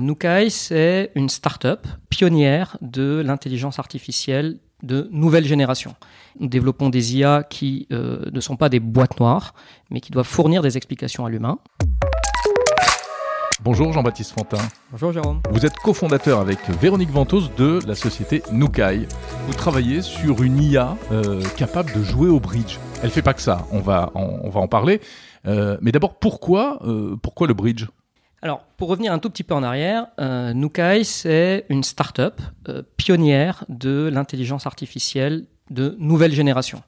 Nukai, c'est une start-up pionnière de l'intelligence artificielle de nouvelle génération. Nous développons des IA qui euh, ne sont pas des boîtes noires, mais qui doivent fournir des explications à l'humain. Bonjour Jean-Baptiste Fantin. Bonjour Jérôme. Vous êtes cofondateur avec Véronique Ventos de la société Nukai. Vous travaillez sur une IA euh, capable de jouer au bridge. Elle fait pas que ça, on va en, on va en parler. Euh, mais d'abord, pourquoi, euh, pourquoi le bridge? Alors, pour revenir un tout petit peu en arrière, euh, Nukai, c'est une start-up euh, pionnière de l'intelligence artificielle de nouvelle génération.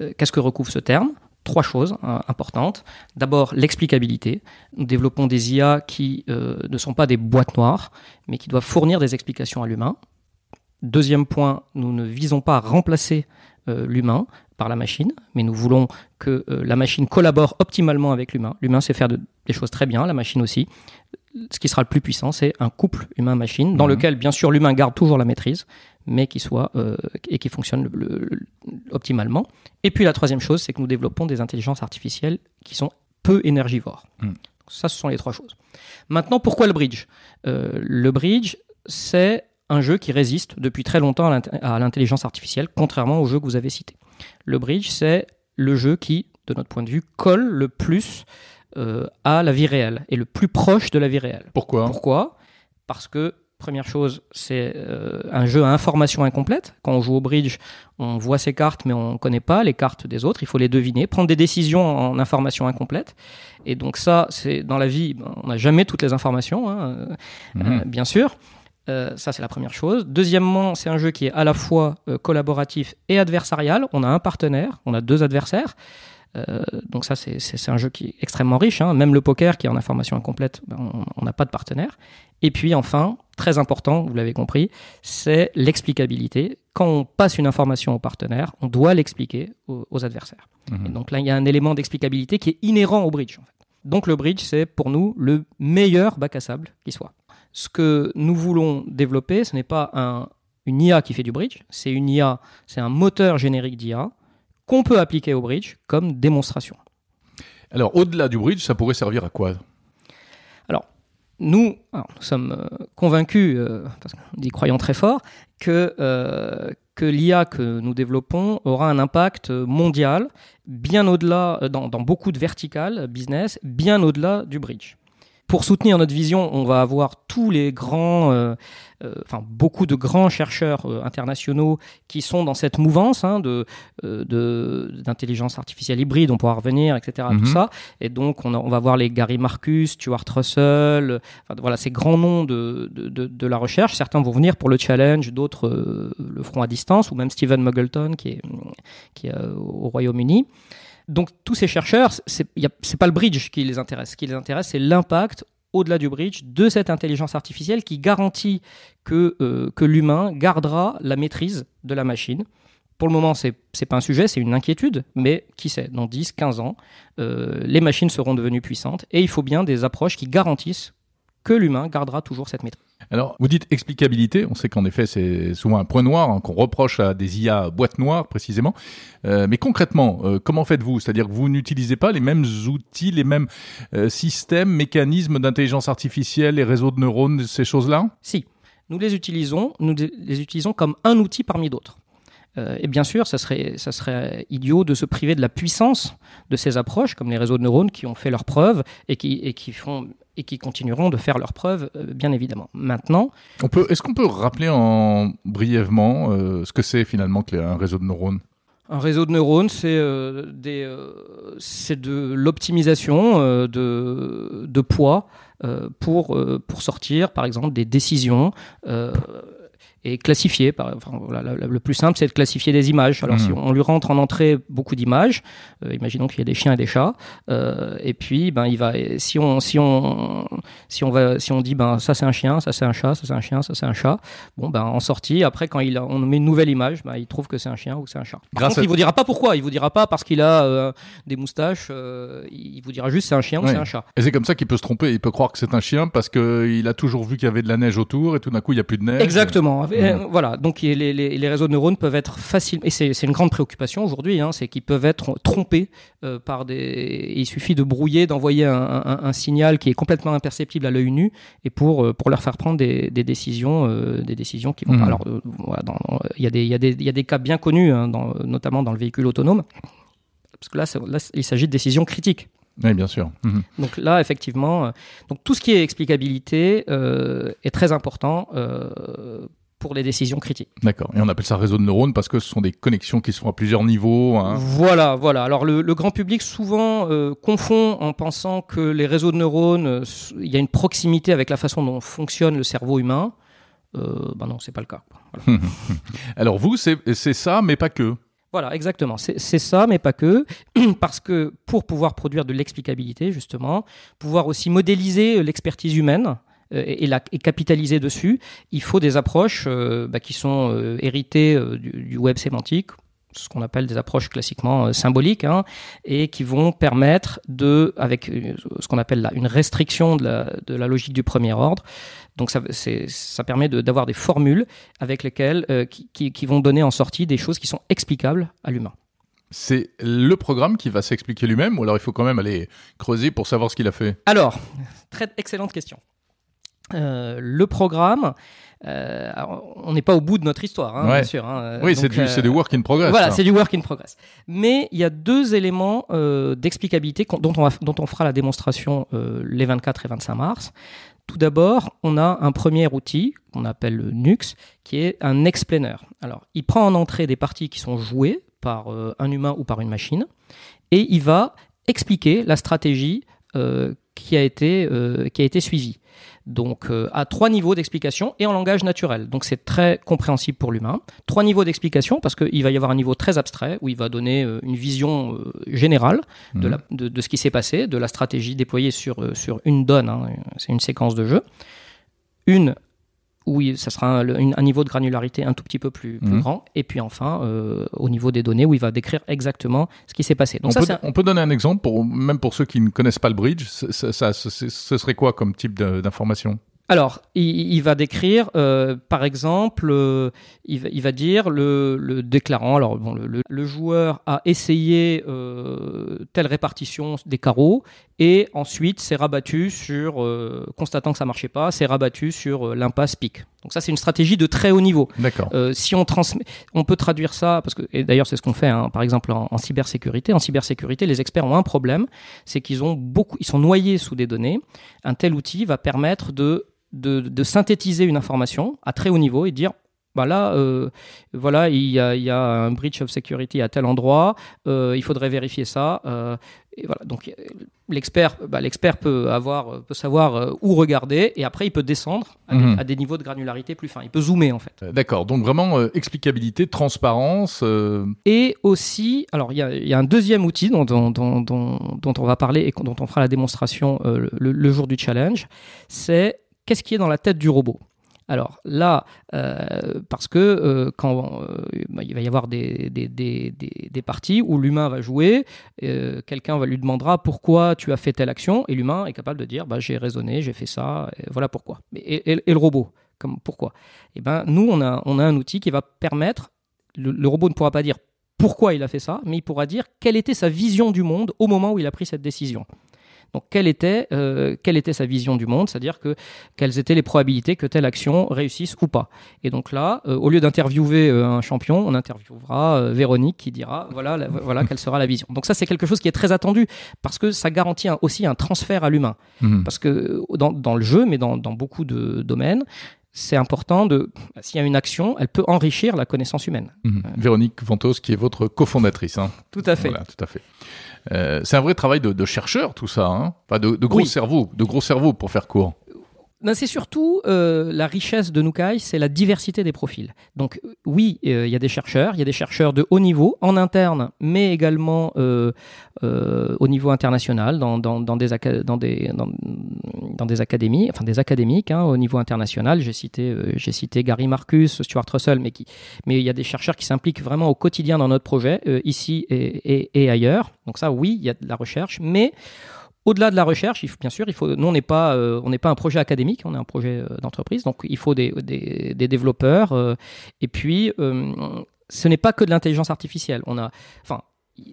Euh, Qu'est-ce que recouvre ce terme? Trois choses importantes. D'abord, l'explicabilité. Nous développons des IA qui ne sont pas des boîtes noires, mais qui doivent fournir des explications à l'humain. Deuxième point, nous ne visons pas à remplacer l'humain par la machine, mais nous voulons que euh, la machine collabore optimalement avec l'humain. L'humain sait faire de- des choses très bien, la machine aussi. Ce qui sera le plus puissant, c'est un couple humain-machine, dans Mhm. lequel, bien sûr, l'humain garde toujours la maîtrise, mais qui soit euh, et qui fonctionne le- le- le- optimalement. Et puis la troisième chose, c'est que nous développons des intelligences artificielles qui sont peu énergivores. Mhm. Ça, ce sont les trois choses. Maintenant, pourquoi le bridge? Euh, Le bridge, c'est un jeu qui résiste depuis très longtemps à l'intelligence artificielle, contrairement au jeu que vous avez cité. Le bridge, c'est le jeu qui, de notre point de vue, colle le plus euh, à la vie réelle et le plus proche de la vie réelle. Pourquoi? Pourquoi? Parce que, première chose, c'est euh, un jeu à information incomplète. Quand on joue au bridge, on voit ses cartes, mais on ne connaît pas les cartes des autres. Il faut les deviner, prendre des décisions en information incomplète. Et donc ça, c'est dans la vie, ben, on n'a jamais toutes les informations, hein, euh, Mhm. euh, bien sûr. Euh, ça, c'est la première chose. Deuxièmement, c'est un jeu qui est à la fois euh, collaboratif et adversarial. On a un partenaire, on a deux adversaires. Euh, donc ça, c'est- un jeu qui est extrêmement riche. hein. Même le poker, qui est en information incomplète, ben, on- n'a pas de partenaire. Et puis enfin, très important, vous l'avez compris, c'est l'explicabilité. Quand on passe une information au partenaire, on doit l'expliquer aux, aux adversaires. Mhm. Et donc là, il y a un élément d'explicabilité qui est inhérent au bridge. En fait. Donc le bridge, c'est pour nous le meilleur bac à sable qui soit. Ce que nous voulons développer, ce n'est pas un, une IA qui fait du bridge, c'est une IA, c'est un moteur générique d'IA qu'on peut appliquer au bridge comme démonstration. Alors, au-delà du bridge, ça pourrait servir à quoi? Nous, alors, nous sommes euh, convaincus, euh, parce qu'on y croyons très fort, que, euh, que l'IA que nous développons aura un impact mondial, bien au-delà, dans, dans beaucoup de verticales business, bien au-delà du bridge. Pour soutenir notre vision, on va avoir tous les grands, euh, euh, enfin beaucoup de grands chercheurs euh, internationaux qui sont dans cette mouvance hein, de euh, d'intelligence artificielle hybride. On pourra revenir, etc. Mhm. Tout ça. Et donc on, a- on va voir les Gary Marcus, Stuart Russell, enfin, voilà ces grands noms de, de, de, de la recherche. Certains vont venir pour le challenge, d'autres le feront à distance, ou même Stephen Muggleton qui est qui est au Royaume-Uni. Donc tous ces chercheurs, c'est pas le bridge qui les intéresse. Ce qui les intéresse, c'est l'impact au-delà du bridge de cette intelligence artificielle qui garantit que, euh, l'humain gardera la maîtrise de la machine. Pour le moment, c'est n'est pas un sujet, c'est une inquiétude, mais qui sait, dans 10, 15 ans, euh, les machines seront devenues puissantes et il faut bien des approches qui garantissent que l'humain gardera toujours cette maîtrise. Alors, vous dites explicabilité. On sait qu'en effet, c'est souvent un point noir hein, qu'on reproche à des IA boîtes noires, précisément. Euh, mais concrètement, euh, comment faites-vous? C'est-à-dire que vous n'utilisez pas les mêmes outils, les mêmes euh, systèmes, mécanismes d'intelligence artificielle, les réseaux de neurones, ces choses-là? Si, nous les utilisons, nous les utilisons comme un outil parmi d'autres. Et bien sûr, ça serait, ça serait idiot de se priver de la puissance de ces approches, comme les réseaux de neurones qui ont fait leurs preuves et qui, et qui, font, et qui continueront de faire leurs preuves, euh, bien évidemment. Maintenant, On peut, Est-ce qu'on peut rappeler en brièvement euh, ce que c'est finalement qu'un réseau de neurones? Un réseau de neurones, c'est euh, de l'optimisation de, de poids pour, pour sortir, par exemple, des décisions. Et classifier. Par, enfin, voilà, la- la- le plus simple, c'est de classifier des images. Alors, Mhm. si on lui rentre en entrée beaucoup d'images, euh, imaginons qu'il y a des chiens et des chats, euh, et puis, ben, il va, si on, si on, si on va, si on dit, ben, ça c'est un chien, ça c'est un chat, ça c'est un chien, ça c'est un chat, bon, ben, en sortie, après, quand il a- on met une nouvelle image, ben, il trouve que c'est un chien ou que c'est un chat. Par Grâce contre, à- il vous dira pas pourquoi. Il vous dira pas parce qu'il a euh, des moustaches. il vous dira juste c'est un chien ou c'est un chat. Et c'est comme ça qu'il peut se tromper. Il peut croire que c'est un chien parce qu'il a toujours vu qu'il y avait de la neige autour et tout d'un coup il n'y a plus de neige. Exactement. Euh, voilà, donc les, les, les, réseaux de neurones peuvent être faciles, et c'est une grande préoccupation aujourd'hui, hein, c'est qu'ils peuvent être trompés euh, par des. Il suffit de brouiller, d'envoyer un, un, un, signal qui est complètement imperceptible à l'œil nu, et pour euh, pour leur faire prendre des, des décisions, euh, des décisions qui vont. Mhm. Alors, voilà, il y a des il y a des il y a des cas bien connus, hein, dans, notamment dans le véhicule autonome, parce que là, là il s'agit de décisions critiques. Oui, bien sûr. Mhm. Donc là, effectivement, euh, donc tout ce qui est explicabilité euh, est très important euh, pour les décisions critiques. D'accord. Et on appelle ça réseau de neurones parce que ce sont des connexions qui se font à plusieurs niveaux. hein. Voilà, voilà. Alors le, le grand public souvent euh, confond en pensant que les réseaux de neurones, euh, il y a une proximité avec la façon dont fonctionne le cerveau humain. Euh, ben non, c'est pas le cas. Voilà. Alors vous, c'est ça, mais pas que. Voilà, exactement. C'est ça, mais pas que. Parce que pour pouvoir produire de l'explicabilité, justement, pouvoir aussi modéliser l'expertise humaine et, et la, et capitaliser dessus, il faut des approches euh, bah, qui sont euh, héritées euh, du, du web sémantique ce qu'on appelle des approches classiquement euh, symboliques, hein, et qui vont permettre de, avec euh, ce qu'on appelle là, une restriction de la, de la logique du premier ordre, donc ça, ça permet de- d'avoir des formules avec lesquelles, euh, qui, qui- qui vont donner en sortie des choses qui sont explicables à l'humain. C'est le programme qui va s'expliquer lui-même ou alors il faut quand même aller creuser pour savoir ce qu'il a fait? Alors, très excellente question. Euh, le programme, euh, alors, on n'est pas au bout de notre histoire, hein, Ouais. bien sûr. hein, Oui, c'est du, euh, work in progress. Voilà, c'est du work in progress. Mais il y a deux éléments euh, d'explicabilité dont, on va- dont on fera la démonstration les 24 et 25 mars. Tout d'abord, on a un premier outil qu'on appelle le NUX, qui est un explainer. Alors, il prend en entrée des parties qui sont jouées par un humain ou par une machine, et il va expliquer la stratégie euh, qui, a été, euh, qui a été suivie. Donc, euh, à trois niveaux d'explication et en langage naturel. Donc, c'est très compréhensible pour l'humain. Trois niveaux d'explication parce qu'il va y avoir un niveau très abstrait où il va donner euh, une vision euh, générale de, Mhm. la- de, de ce qui s'est passé, de la stratégie déployée sur, sur une donne. hein. c'est une séquence de jeu. Une où il- ça sera un, niveau de granularité un tout petit peu plus, plus Mhm. grand. Et puis enfin, euh, au niveau des données où il va décrire exactement ce qui s'est passé. Donc on, ça, peut, c'est un- on peut donner un exemple, pour, même pour ceux qui ne connaissent pas le bridge, ça, ce serait quoi comme type d'information? Alors, il, il va décrire, euh, par exemple, euh, il, va, il va dire le, le déclarant. Alors, bon, le, le- le joueur a essayé euh, telle répartition des carreaux et ensuite s'est rabattu sur, euh, constatant que ça marchait pas, s'est rabattu sur euh, l'impasse pique. Donc ça, c'est une stratégie de très haut niveau. D'accord. Euh, si on transmet, on peut traduire ça parce que et d'ailleurs c'est ce qu'on fait, hein, par exemple en, en cybersécurité. En cybersécurité, les experts ont un problème, c'est qu'ils ont beaucoup, ils sont noyés sous des données. Un tel outil va permettre de de, de synthétiser une information à très haut niveau et dire bah là, euh, voilà, il y, a, il y a un breach of security à tel endroit, euh, il faudrait vérifier ça. euh, et voilà, donc euh, l'expert, bah, l'expert peut avoir, euh, peut savoir euh, où regarder, et après il peut descendre à, Mhm. des, à des niveaux de granularité plus fins. Il peut zoomer en fait. D'accord. Donc vraiment euh, explicabilité, transparence. euh, Et aussi, alors il y a, il y a un deuxième outil dont, dont, dont, dont- dont on va parler et dont on fera la démonstration euh, le, le jour du challenge, c'est qu'est-ce qui est dans la tête du robot? Alors là, euh, parce que euh, quand euh, bah, il va y avoir des, parties où l'humain va jouer, quelqu'un va lui demandera pourquoi tu as fait telle action, et l'humain est capable de dire bah, j'ai raisonné, j'ai fait ça, voilà pourquoi. Et, le robot, comme pourquoi? Eh ben nous on a un outil qui va permettre le robot ne pourra pas dire pourquoi il a fait ça, mais il pourra dire quelle était sa vision du monde au moment où il a pris cette décision. Donc, quelle était, euh, quelle était sa vision du monde, c'est-à-dire que quelles étaient les probabilités que telle action réussisse ou pas. Et donc là, euh, au lieu d'interviewer euh, un champion, on interviewera euh, Véronique qui dira voilà, la- voilà quelle sera la vision. Donc ça, c'est quelque chose qui est très attendu parce que ça garantit un- aussi un transfert à l'humain. mhm. Parce que dans, dans le jeu, mais dans, dans beaucoup de domaines, c'est important de, s'il y a une action, elle peut enrichir la connaissance humaine. Mhm. Véronique Ventos, qui est votre cofondatrice. Hein. Tout à fait. Voilà, tout à fait. Euh, c'est un vrai travail de, de chercheur, tout ça. Hein enfin, de, de gros Oui. cerveaux, de gros cerveaux pour faire court. Ben, c'est surtout euh, la richesse de Nukai, c'est la diversité des profils. Donc euh, oui, euh, il y a des chercheurs, il y a des chercheurs de haut niveau en interne, mais également euh, euh, au niveau international, dans, dans, dans des, dans, des, dans, des académies, enfin des académiques hein, au niveau international. J'ai cité, j'ai cité Gary Marcus, Stuart Russell, mais qui, mais il y a des chercheurs qui s'impliquent vraiment au quotidien dans notre projet, ici et, et, et ailleurs. Donc ça, oui, il y a de la recherche, mais au-delà de la recherche, il bien sûr, il faut, nous, on n'est pas, n'est pas un projet académique, on est un projet d'entreprise, donc il faut des, développeurs. et puis, ce n'est pas que de l'intelligence artificielle. On a, enfin,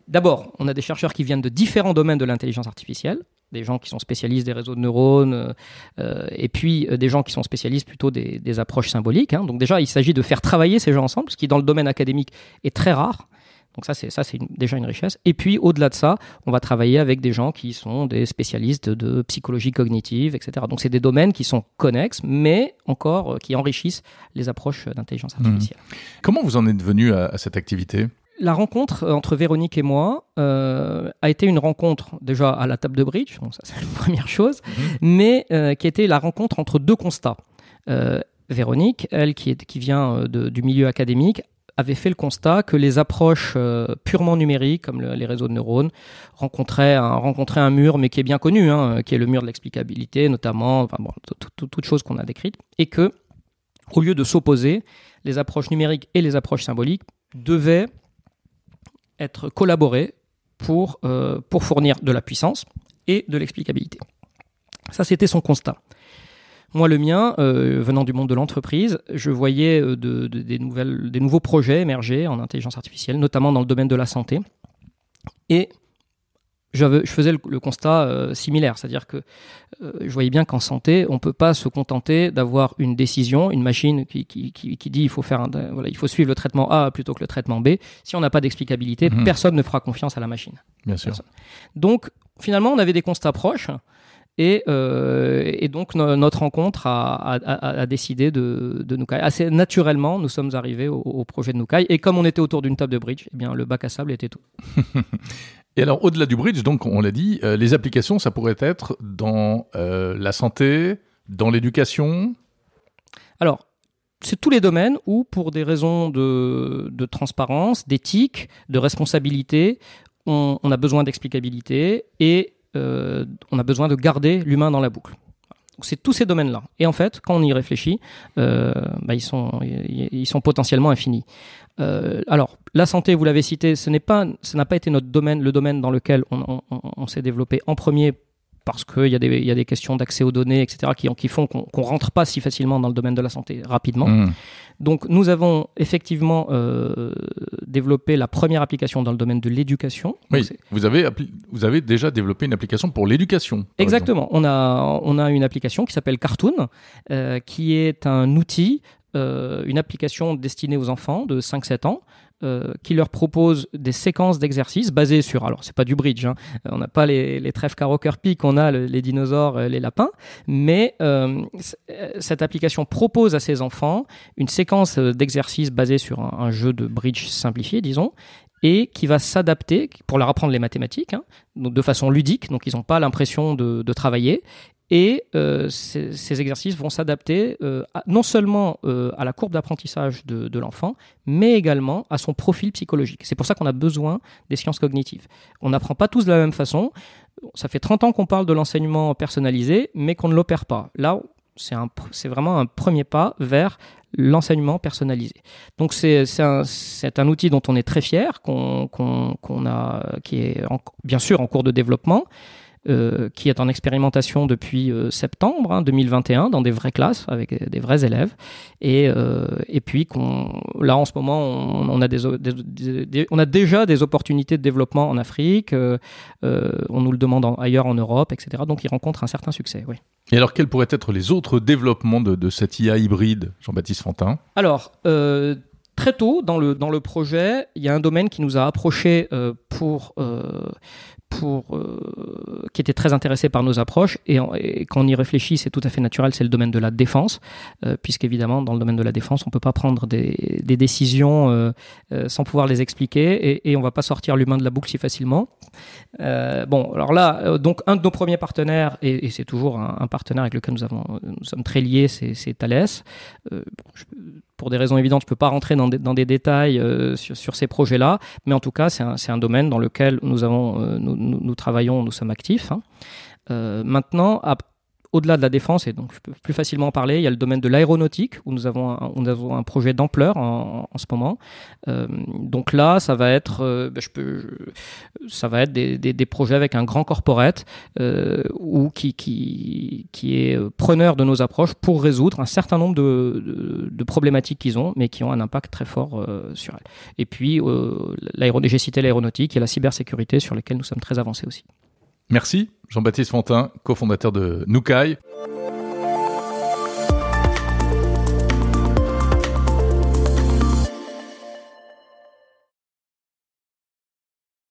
d'abord, on a des chercheurs qui viennent de différents domaines de l'intelligence artificielle, des gens qui sont spécialistes des réseaux de neurones, euh, et puis euh, des gens qui sont spécialistes plutôt des, approches symboliques. Hein. Donc déjà, il s'agit de faire travailler ces gens ensemble, ce qui dans le domaine académique est très rare. Donc ça, c'est ça, c'est déjà une richesse. Et puis au-delà de ça, on va travailler avec des gens qui sont des spécialistes de psychologie cognitive, etc. Donc c'est des domaines qui sont connexes, mais encore euh, qui enrichissent les approches d'intelligence mmh. artificielle. Comment vous en êtes venu à cette activité? La rencontre euh, entre Véronique et moi euh, a été une rencontre déjà à la table de bridge, ça c'est la première chose, mhm. mais euh, qui était la rencontre entre deux constats. Véronique, elle qui, est, qui vient du milieu académique, avait fait le constat que les approches purement numériques, comme les réseaux de neurones, rencontraient un, mur, mais qui est bien connu, hein, qui est le mur de l'explicabilité, notamment, enfin bon, toutes choses qu'on a décrites, et que, au lieu de s'opposer, les approches numériques et les approches symboliques devaient être collaboré pour, euh, pour fournir de la puissance et de l'explicabilité. Ça, c'était son constat. Moi, le mien, euh, venant du monde de l'entreprise, je voyais euh, de, des, nouvelles, des nouveaux projets émerger en intelligence artificielle, notamment dans le domaine de la santé. Et je, faisais le, constat euh, similaire, c'est-à-dire que euh, je voyais bien qu'en santé, on ne peut pas se contenter d'avoir une décision, une machine qui, dit il faut faire voilà, il faut suivre le traitement A plutôt que le traitement B. Si on n'a pas d'explicabilité, mhm. personne ne fera confiance à la machine. Bien sûr. Donc finalement, on avait des constats proches. Et, euh, donc notre rencontre a, décidé de, de Nukai. Assez naturellement, nous sommes arrivés au, projet de Nukai. Et comme on était autour d'une table de bridge, eh bien le bac à sable était tout. Et alors, au-delà du bridge, donc, on l'a dit, euh, les applications, ça pourrait être dans euh, la santé, dans l'éducation? Alors, c'est tous les domaines où, pour des raisons de, transparence, d'éthique, de responsabilité, on, a besoin d'explicabilité et on a besoin de garder l'humain dans la boucle. C'est tous ces domaines-là. Et en fait, quand on y réfléchit, bah, ils, sont, ils sont potentiellement infinis. Euh, alors, la santé, vous l'avez cité, ce n'est pas, n'a pas été notre domaine, le domaine dans lequel on, s'est développé en premier parce qu'il y, a des, y a des questions d'accès aux données, etc., qui, qui font qu'on ne rentre pas si facilement dans le domaine de la santé rapidement. Mmh. Donc, nous avons effectivement euh, développé la première application dans le domaine de l'éducation. Oui, vous avez, vous avez déjà développé une application pour l'éducation. Exactement. On a, on a une application qui s'appelle Cartoon, euh, qui est un outil euh, une application destinée aux enfants de 5-7 ans euh, qui leur propose des séquences d'exercices basées sur, alors c'est pas du bridge, hein, euh, on n'a pas les, les trèfles Caro-Kirby qu'on a, les dinosaures, les lapins, mais cette application propose à ces enfants une séquence d'exercices basée sur un, jeu de bridge simplifié, disons, et qui va s'adapter pour leur apprendre les mathématiques, hein, de façon ludique, donc ils n'ont pas l'impression de, travailler, et euh, ces, exercices vont s'adapter euh, non seulement euh, à la courbe d'apprentissage de, l'enfant, mais également à son profil psychologique. C'est pour ça qu'on a besoin des sciences cognitives. On n'apprend pas tous de la même façon. Ça fait 30 ans qu'on parle de l'enseignement personnalisé, mais qu'on ne l'opère pas. Là, c'est vraiment un premier pas vers l'enseignement personnalisé. Donc c'est un, un, outil dont on est très fier, qu'on a, qui est bien sûr en cours de développement, euh, qui est en expérimentation depuis euh, septembre 2021 hein, dans des vraies classes avec euh, des vrais élèves. Et, et puis qu'on, là en ce moment, on, a, des, on a déjà des opportunités de développement en Afrique, on nous le demande ailleurs en Europe, etc. Donc il rencontre un certain succès. Oui. Et alors quels pourraient être les autres développements de, de cette IA hybride, Jean-Baptiste Fantin? Alors, très tôt dans le, dans le projet, il y a un domaine qui nous a approché pour, euh, qui était très intéressé par nos approches. Et, quand on y réfléchit, c'est tout à fait naturel, c'est le domaine de la défense, euh, puisqu'évidemment, dans le domaine de la défense, on ne peut pas prendre des, décisions euh, euh, sans pouvoir les expliquer, et, on ne va pas sortir l'humain de la boucle si facilement. Bon, alors là, donc un de nos premiers partenaires, et, c'est toujours un, partenaire avec lequel nous, avons, nous sommes très liés, c'est Thales. Pour des raisons évidentes, je ne peux pas rentrer dans des, détails sur, ces projets-là, mais en tout cas, c'est un, domaine dans lequel nous, avons, nous, travaillons, nous sommes actifs. Hein. Euh, maintenant, au-delà de la défense, et donc je peux plus facilement en parler, il y a le domaine de l'aéronautique, où nous avons un, projet d'ampleur en, ce moment. Euh, donc là, ça va être, euh, ben, je peux, ça va être des, projets avec un grand corporate euh, ou qui, est preneur de nos approches pour résoudre un certain nombre de, de, problématiques qu'ils ont, mais qui ont un impact très fort sur elles. Et puis, j'ai cité l'aéronautique et la cybersécurité sur lesquelles nous sommes très avancés aussi. Merci, Jean-Baptiste Fontin, cofondateur de Nukai.